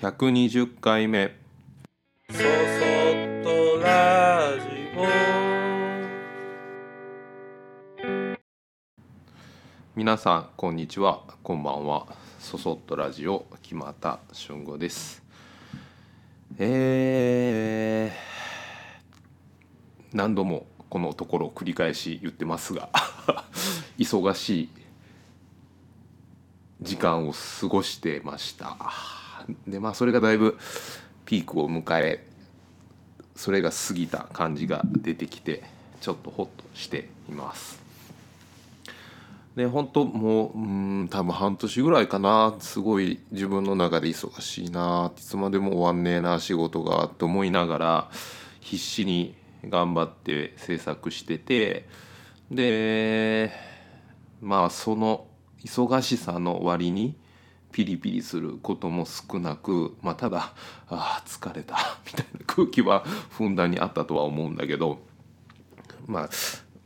120回目。そそっとラジ皆さんこんにちは。こんばんは。そそっとラジオ木又俊吾です。えー、何度もこのところを繰り返し言ってますが 忙しい時間を過ごしてましたでまあそれがだいぶピークを迎えそれが過ぎた感じが出てきてちょっとホッとしています。で本当もううん多分半年ぐらいかな。すごい自分の中で忙しいないつまでも終わんねえな仕事がと思いながら必死に頑張って制作しててでまあその忙しさの割にピリピリすることも少なく、まあ、ただ「あ疲れた」みたいな空気はふんだんにあったとは思うんだけどまあ、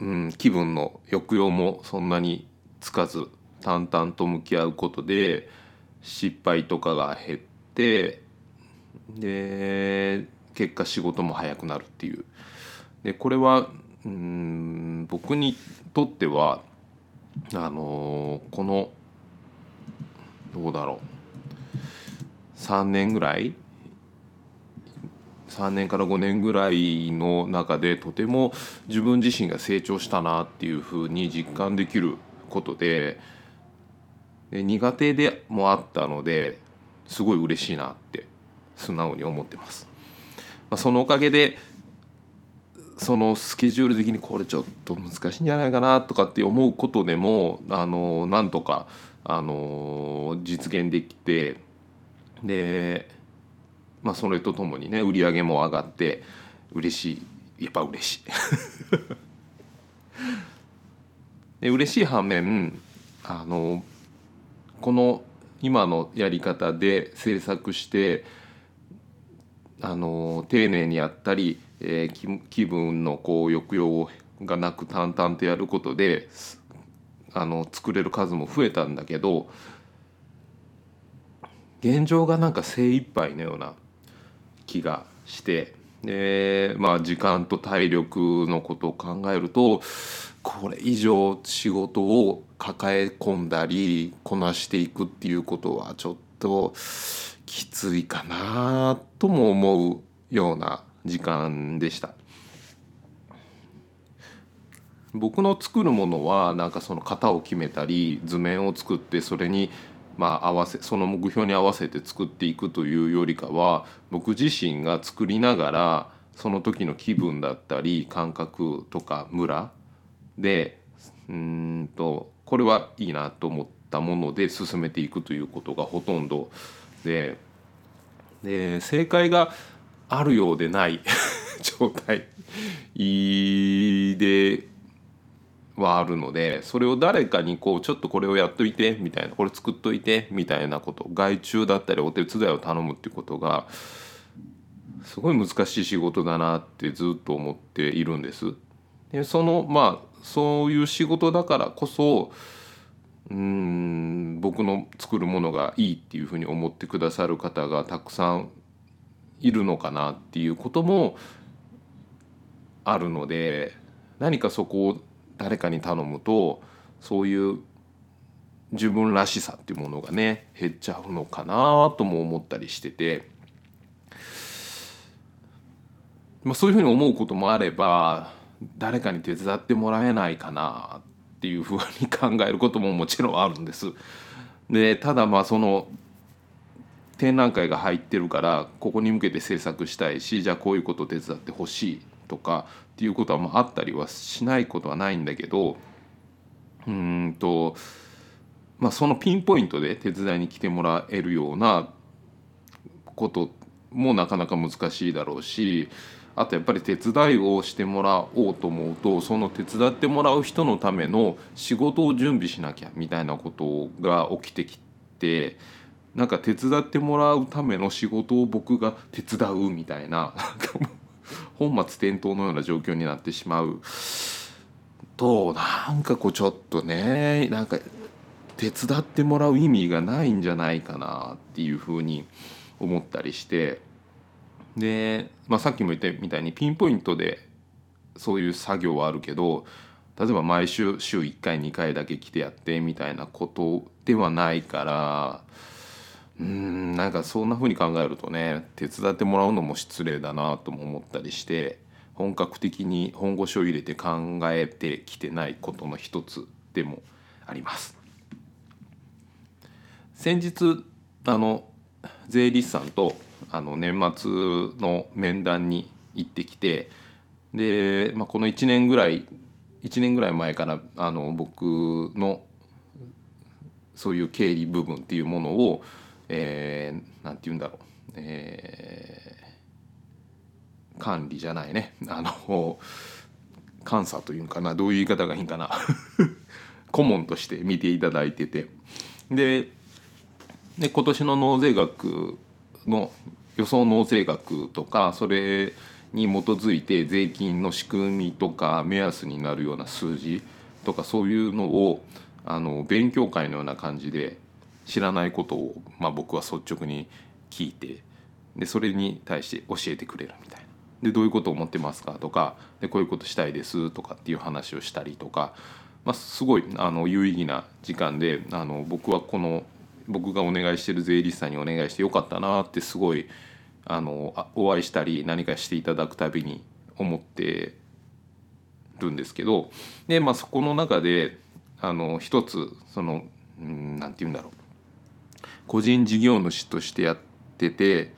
うん、気分の抑揚もそんなにつかず淡々と向き合うことで失敗とかが減ってで結果仕事も早くなるっていう。でこれはうん僕にとってはあのこのどうだろう3年ぐらい？3年から5年ぐらいの中でとても自分自身が成長したなっていうふうに実感できることでで苦手でもあったのですごい嬉しいなって素直に思ってます。まあ、そのおかげでそのスケジュール的にこれちょっと難しいんじゃないかなとかって思うことでもあのなんとかあの実現できてで、まあ、それとともにね売り上げも上がって嬉しいやっぱ嬉しい。で嬉しい反面あのこの今のやり方で制作してあの丁寧にやったり、えー、気分のこう抑揚がなく淡々とやることであの作れる数も増えたんだけど現状がなんか精一杯のような気がしてでまあ時間と体力のことを考えるとこれ以上仕事を抱え込んだりこなしていくっていうことはちょっときついかなとも思うような時間でした。僕の作るものはなんかその型を決めたり図面を作ってそれにまあ合わせその目標に合わせて作っていくというよりかは僕自身が作りながらその時の気分だったり感覚とかムラでうんとこれはいいなと思ったもので進めていくということがほとんどでで正解があるようでない 状態ではあるのでそれを誰かにこうちょっとこれをやっといてみたいなこれ作っといてみたいなこと外注だったりお手伝いを頼むっていうことがすごい難しい仕事だなってずっと思っているんです。でそのまあそういう仕事だからこそうん僕の作るものがいいっていうふうに思ってくださる方がたくさんいるのかなっていうこともあるので何かそこを誰かに頼むとそういう自分らしさっていうものがね減っちゃうのかなとも思ったりしてて、まあ、そういうふうに思うこともあれば誰かに手伝ってもらえないかなっていうふうに考えることももちろんあるんです。でただまあその展覧会が入ってるからここに向けて制作したいしじゃあこういうことを手伝ってほしいとかっていうことはまああったりはしないことはないんだけどうんと、まあ、そのピンポイントで手伝いに来てもらえるようなこともなかなか難しいだろうしあとやっぱり手伝いをしてもらおうと思うとその手伝ってもらう人のための仕事を準備しなきゃみたいなことが起きてきてなんか手伝ってもらうための仕事を僕が手伝うみたいな 本末転倒のような状況になってしまう。となんかこうちょっとねなんか手伝ってもらう意味がないんじゃないかなっていうふうに思ったりして。で、まあ、さっきも言ったみたいにピンポイントでそういう作業はあるけど例えば毎週週1回2回だけ来てやってみたいなことではないからうんなんかそんな風に考えるとね手伝ってもらうのも失礼だなとも思ったりして本格的に本腰を入れて考えてきてないことの一つでもあります。先日あの税理士さんとあの年末の面談に行ってきてで、まあ、この1年ぐらい1年ぐらい前からあの僕のそういう経理部分っていうものを、えー、なんて言うんだろう、えー、管理じゃないね。あの監査というかなどういう言い方がいいんかな。顧問として見ていただいてて。でで今年の納税額の予想納税額とかそれに基づいて税金の仕組みとか目安になるような数字とかそういうのをあの勉強会のような感じで知らないことを、まあ、僕は率直に聞いてでそれに対して教えてくれるみたいな。でどういうことを思ってますかとかでこういうことしたいですとかっていう話をしたりとか、まあ、すごいあの有意義な時間であの僕はこの僕がお願いしてる税理士さんにお願いしてよかったなってすごいあのお会いしたり何かしていただくたびに思ってるんですけどで、まあ、そこの中であの一つその何て言うんだろう個人事業主としてやってて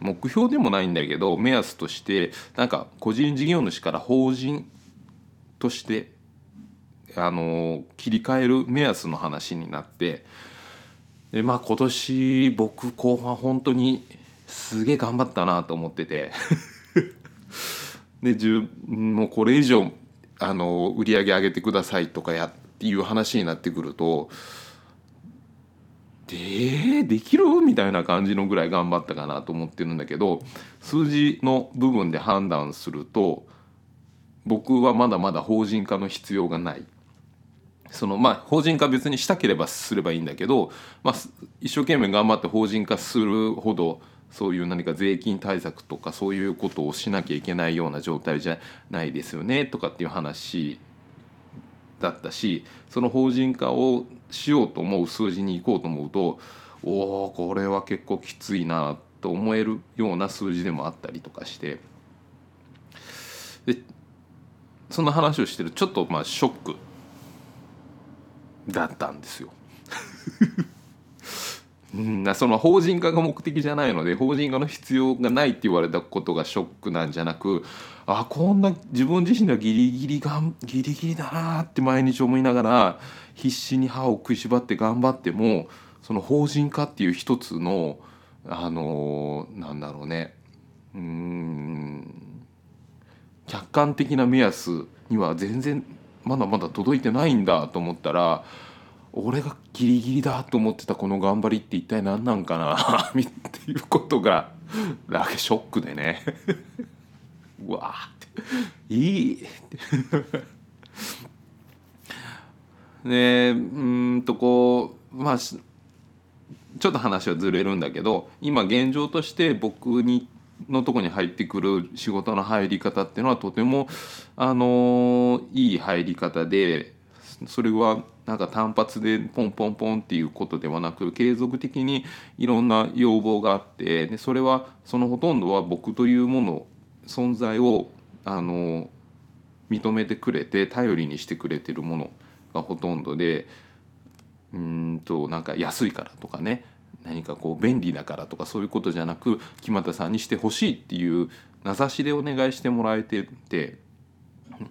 目標でもないんだけど目安としてなんか個人事業主から法人としてあの切り替える目安の話になってでまあ今年僕後半本当にすげえ頑張ったなと思ってて。でもうこれ以上あの売り上げ上げてくださいとかやっていう話になってくるとでできる？みたいな感じのぐらい頑張ったかなと思ってるんだけど数字の部分で判断すると僕はまだまだ法人化の必要がない。そのまあ法人化別にしたければすればいいんだけど、まあ、一生懸命頑張って法人化するほどそういう何か税金対策とかそういうことをしなきゃいけないような状態じゃないですよねとかっていう話だったしその法人化をしようと思う数字に行こうと思うとおおこれは結構きついなと思えるような数字でもあったりとかしてでその話をしてるちょっとまあショックだったんですよ。うん、その法人化が目的じゃないので法人化の必要がないって言われたことがショックなんじゃなくあこんな自分自身がギリギリがギリギリだなって毎日思いながら必死に歯を食いしばって頑張ってもその法人化っていう一つのあのなんだろうね。うん。客観的な目安には全然まだまだ届いてないんだと思ったら俺がギリギリだと思ってたこの頑張りって一体何なんかなっていうことがだけショックでね。うわって。いい。でうんとこうまあちょっと話はずれるんだけど今現状として僕にのとこに入ってくる仕事の入り方っていうのはとてもあのいい入り方でそれはなんか単発でポンポンポンっていうことではなく継続的にいろんな要望があってでそれはそのほとんどは僕というもの存在をあの認めてくれて頼りにしてくれてるものがほとんどでうんとなんか安いからとかね何かこう便利だからとかそういうことじゃなく木俣さんにしてほしいっていう名指しでお願いしてもらえてて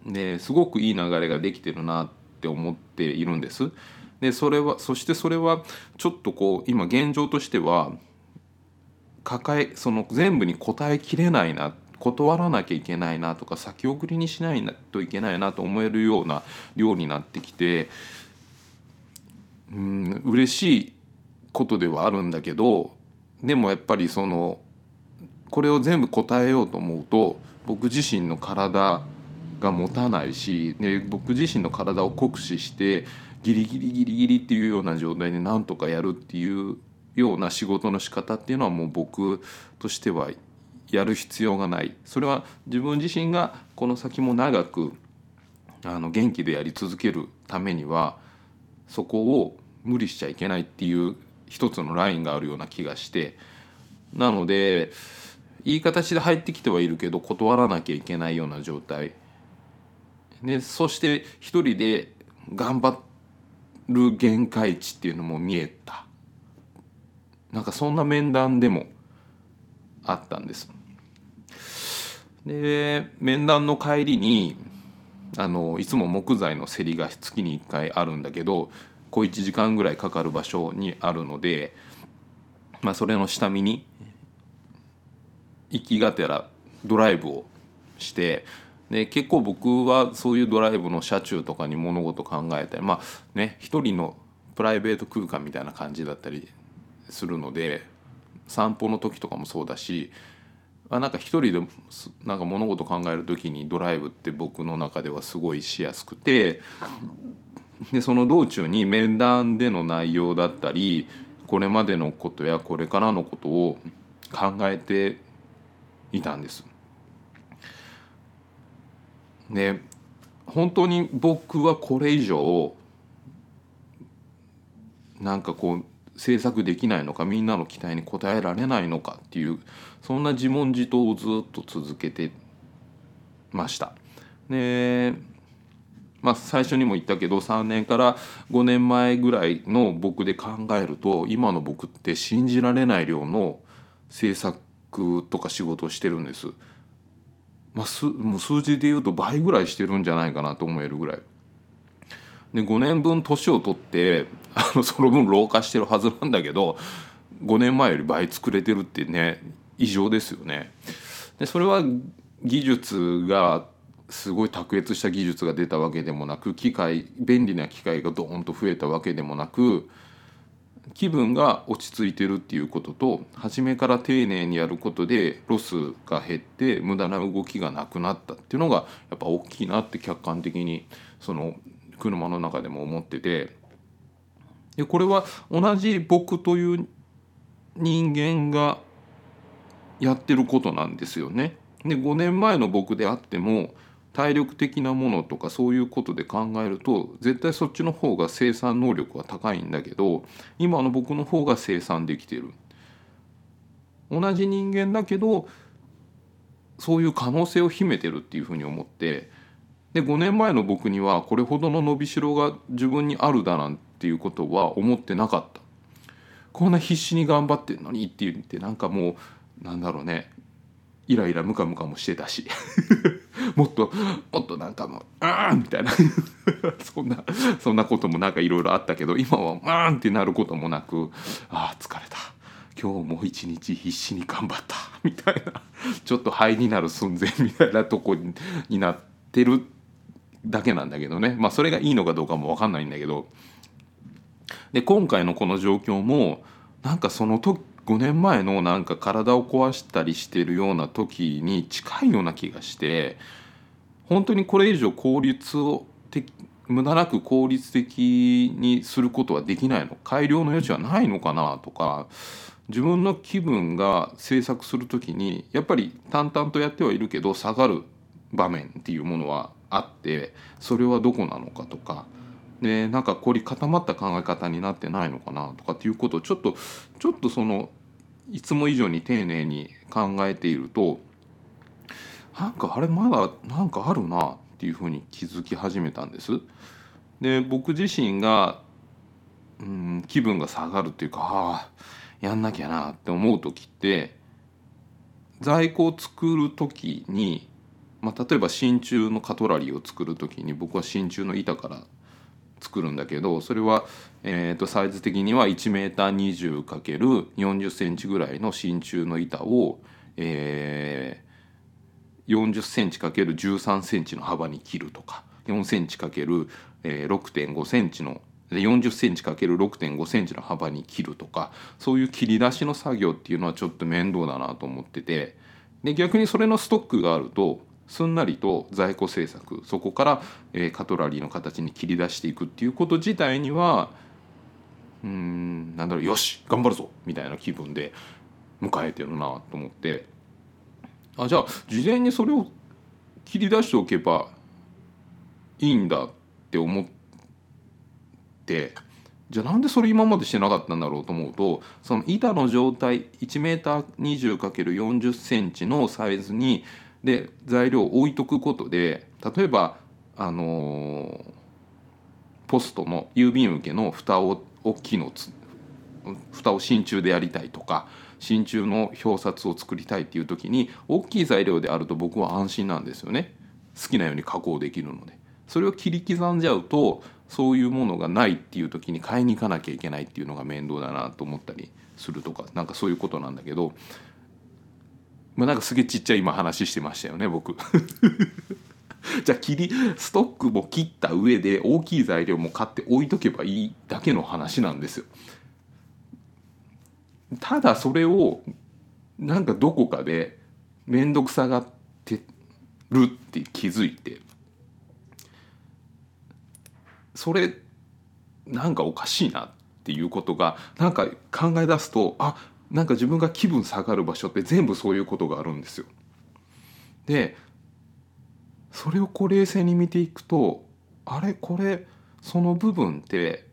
ですごくいい流れができてるなって思っているんです。でそれはそしてそれはちょっとこう今現状としては抱えその全部に答えきれないなっ断らなきゃいけないなとか先送りにしないといけないなと思えるような量になってきてうん嬉しいことではあるんだけどでもやっぱりそのこれを全部答えようと思うと僕自身の体が持たないしで僕自身の体を酷使してギリギリギリギリっていうような状態でなんとかやるっていうよような仕事の仕方っていうのはもう僕としてはやる必要がない。それは自分自身がこの先も長くあの元気でやり続けるためにはそこを無理しちゃいけないっていう一つのラインがあるような気がして。なのでいい形で入ってきてはいるけど断らなきゃいけないような状態。でそして一人で頑張る限界値っていうのも見えた。なんかそんな面談でもあったんです。で面談の帰りにあのいつも木材の競りが月に1回あるんだけど小1時間ぐらいかかる場所にあるので、まあ、それの下見に行きがてらドライブをしてで結構僕はそういうドライブの車中とかに物事考えたりまあね一人のプライベート空間みたいな感じだったりするので散歩の時とかもそうだしあなんか一人でなんか物事考える時にドライブって僕の中ではすごいしやすくてでその道中に面談での内容だったりこれまでのことやこれからのことを考えていたんです。で本当に僕はこれ以上なんかこう制作できないのかみんなの期待に応えられないのかっていうそんな自問自答をずっと続けてました。でまあ最初にも言ったけど3年から5年前ぐらいの僕で考えると今の僕って信じられない量の制作とか仕事をしてるんです。まあ、すもう数字で言うと倍ぐらいしてるんじゃないかなと思えるぐらい。で5年分年を取ってあのその分老化してるはずなんだけど5年前より倍作れてるってね異常ですよね。でそれは技術がすごい卓越した技術が出たわけでもなく機械便利な機械がドーンと増えたわけでもなく気分が落ち着いてるっていうことと初めから丁寧にやることでロスが減って無駄な動きがなくなったっていうのがやっぱ大きいなって客観的にその車の中でも思っててでこれは同じ僕という人間がやってることなんですよね。で5年前の僕であっても体力的なものとかそういうことで考えると絶対そっちの方が生産能力は高いんだけど今の僕の方が生産できてる同じ人間だけどそういう可能性を秘めてるっていうふうに思ってで5年前の僕にはこれほどの伸びしろが自分にあるだなんていうことは思ってなかった。こんな必死に頑張ってんのにって言ってなんかもうなんだろうね。イライラムカムカもしてたし。もっともっとなんかもう「うん!」みたいな。そんなそんなこともなんかいろいろあったけど今は「うん!」ってなることもなく「ああ疲れた。今日も一日必死に頑張った」みたいな。ちょっと肺になる寸前みたいなとこになってるだけなんだけどね。まあそれがいいのかどうかも分かんないんだけど。で今回のこの状況もなんかその時5年前のなんか体を壊したりしてるような時に近いような気がして本当にこれ以上効率を無駄なく効率的にすることはできないの。改良の余地はないのかなとか自分の気分が制作する時にやっぱり淡々とやってはいるけど下がる場面っていうものはあってそれはどこなのかとか。でなんか凝り固まった考え方になってないのかなとかっていうことをちょっとちょっとそのいつも以上に丁寧に考えているとなんかあれまだなんかあるなっていうふうに気づき始めたんです。で僕自身が、うん、気分が下がるっていうかああやんなきゃなって思う時って在庫を作る時に、まあ、例えば真鍮のカトラリーを作る時に僕は真鍮の板から作るんだけどそれは、えー、とサイズ的には 1m20×40 センチぐらいの真鍮の板を、えー、40センチ ×13 センチの幅に切るとか4センチ ×6.5 センチの40センチ ×6.5 センチの幅に切るとかそういう切り出しの作業っていうのはちょっと面倒だなと思っててで逆にそれのストックがあるとすんなりと在庫政策そこから、え、カトラリーの形に切り出していくっていうこと自体にはうんなんだろうよし頑張るぞみたいな気分で迎えてるなと思って。あじゃあ事前にそれを切り出しておけばいいんだって思ってじゃあなんでそれ今までしてなかったんだろうと思うとその板の状態 1m20×40 センチのサイズにで材料を置いとくことで例えばあのポストの郵便受けの蓋を大きいの蓋を真鍮でやりたいとか真鍮の表札を作りたいっていう時に大きい材料であると僕は安心なんですよね。好きなように加工できるので。それを切り刻んじゃうとそういうものがないっていう時に買いに行かなきゃいけないっていうのが面倒だなと思ったりするとかなんかそういうことなんだけどまあなんかすげえちっちゃい今話してましたよね僕。じゃあ切りストックも切った上で大きい材料も買って置いとけばいいだけの話なんですよ。ただそれをなんかどこかで面倒くさがってるって気づいてそれなんかおかしいなっていうことがなんか考え出すとあなんか自分が気分下がる場所って全部そういうことがあるんですよ。でそれをこう冷静に見ていくとあれこれその部分って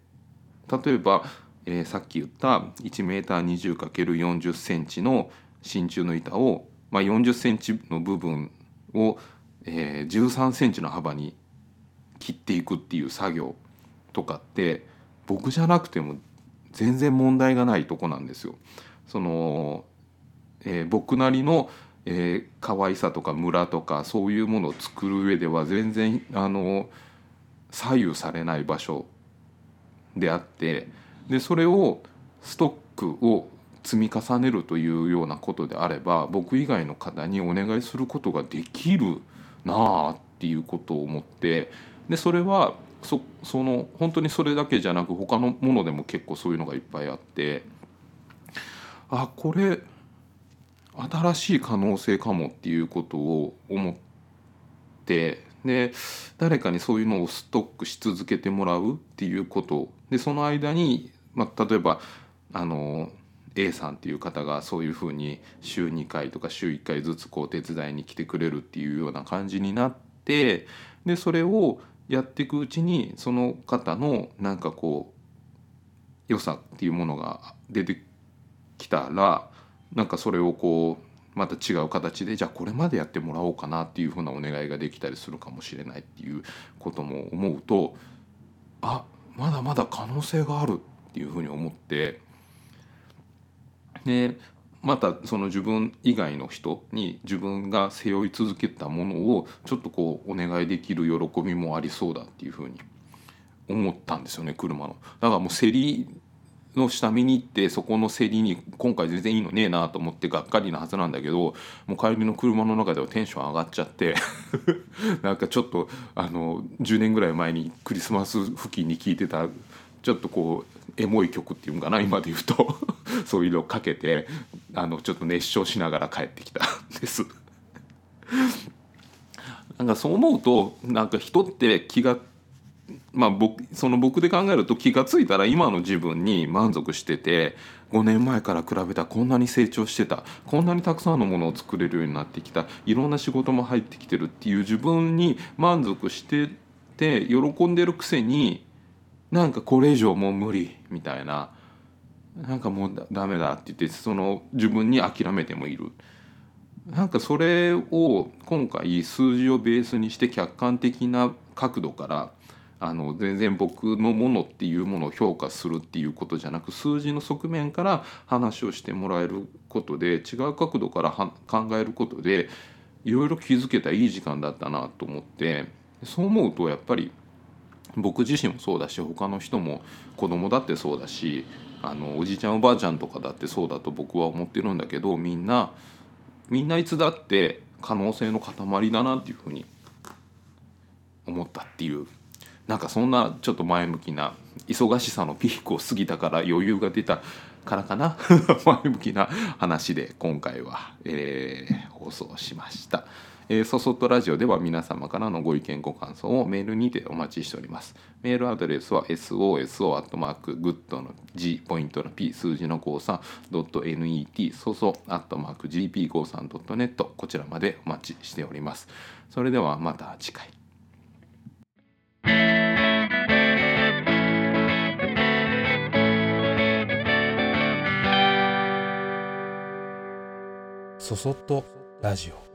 例えば、えーさっき言った 1m20×40 センチの真鍮の板を、まあ、40センチの部分を、えー13センチの幅に切っていくっていう作業とかって僕じゃなくても全然問題がないとこなんですよ。そのえー僕なりの、えー可愛さとかムラとかそういうものを作る上では全然あの左右されない場所であってでそれをストックを積み重ねるというようなことであれば僕以外の方にお願いすることができるなあっていうことを思ってでそれはそその本当にそれだけじゃなく他のものでも結構そういうのがいっぱいあってあこれ新しい可能性かもっていうことを思ってで誰かにそういうのをストックし続けてもらうっていうこと。でその間に、まあ、例えばあの A さんっていう方がそういうふうに週2回とか週1回ずつこう手伝いに来てくれるっていうような感じになってでそれをやっていくうちにその方のなんかこう良さっていうものが出てきたらなんかそれをこうまた違う形でじゃあこれまでやってもらおうかなっていうふうなお願いができたりするかもしれないっていうことも思うとあまだまだ可能性があるっていうふうに思ってでまたその自分以外の人に自分が背負い続けたものをちょっとこうお願いできる喜びもありそうだっていうふうに思ったんですよね車の。だからもう競りの下見に行ってそこの競りに今回全然いいのねえなと思ってがっかりなはずなんだけどもう帰りの車の中ではテンション上がっちゃって なんかちょっとあの10年ぐらい前にクリスマス付近に聴いてたちょっとこうエモい曲っていうんかな今で言うと そういうのをかけてあのちょっと熱唱しながら帰ってきたん です。なんかそう思うとなんか人って気がまあ僕その僕で考えると気が付いたら今の自分に満足してて5年前から比べたこんなに成長してたこんなにたくさんのものを作れるようになってきたいろんな仕事も入ってきてるっていう自分に満足してて喜んでるくせになんかこれ以上もう無理みたいななんかもうだダメだって言ってその自分に諦めてもいる。なんかそれを今回数字をベースにして客観的な角度からあの全然僕のものっていうものを評価するっていうことじゃなく数字の側面から話をしてもらえることで違う角度から考えることでいろいろ気づけたいい時間だったなと思ってそう思うとやっぱり僕自身もそうだし他の人も子供だってそうだしあのおじいちゃんおばあちゃんとかだってそうだと僕は思ってるんだけどみんなみんないつだって可能性の塊だなっていうふうに思ったっていうなんかそんなちょっと前向きな忙しさのピークを過ぎたから余裕が出た からかな？前向きな話で今回は、えー放送しました。えー、そそっとラジオでは皆様からのご意見ご感想をメールにてお待ちしております。メールアドレスは soso.good の G ポイントの P 数字の 53.net そそ .gp53.net こちらまでお待ちしております。それではまた次回。そそっとラジオ。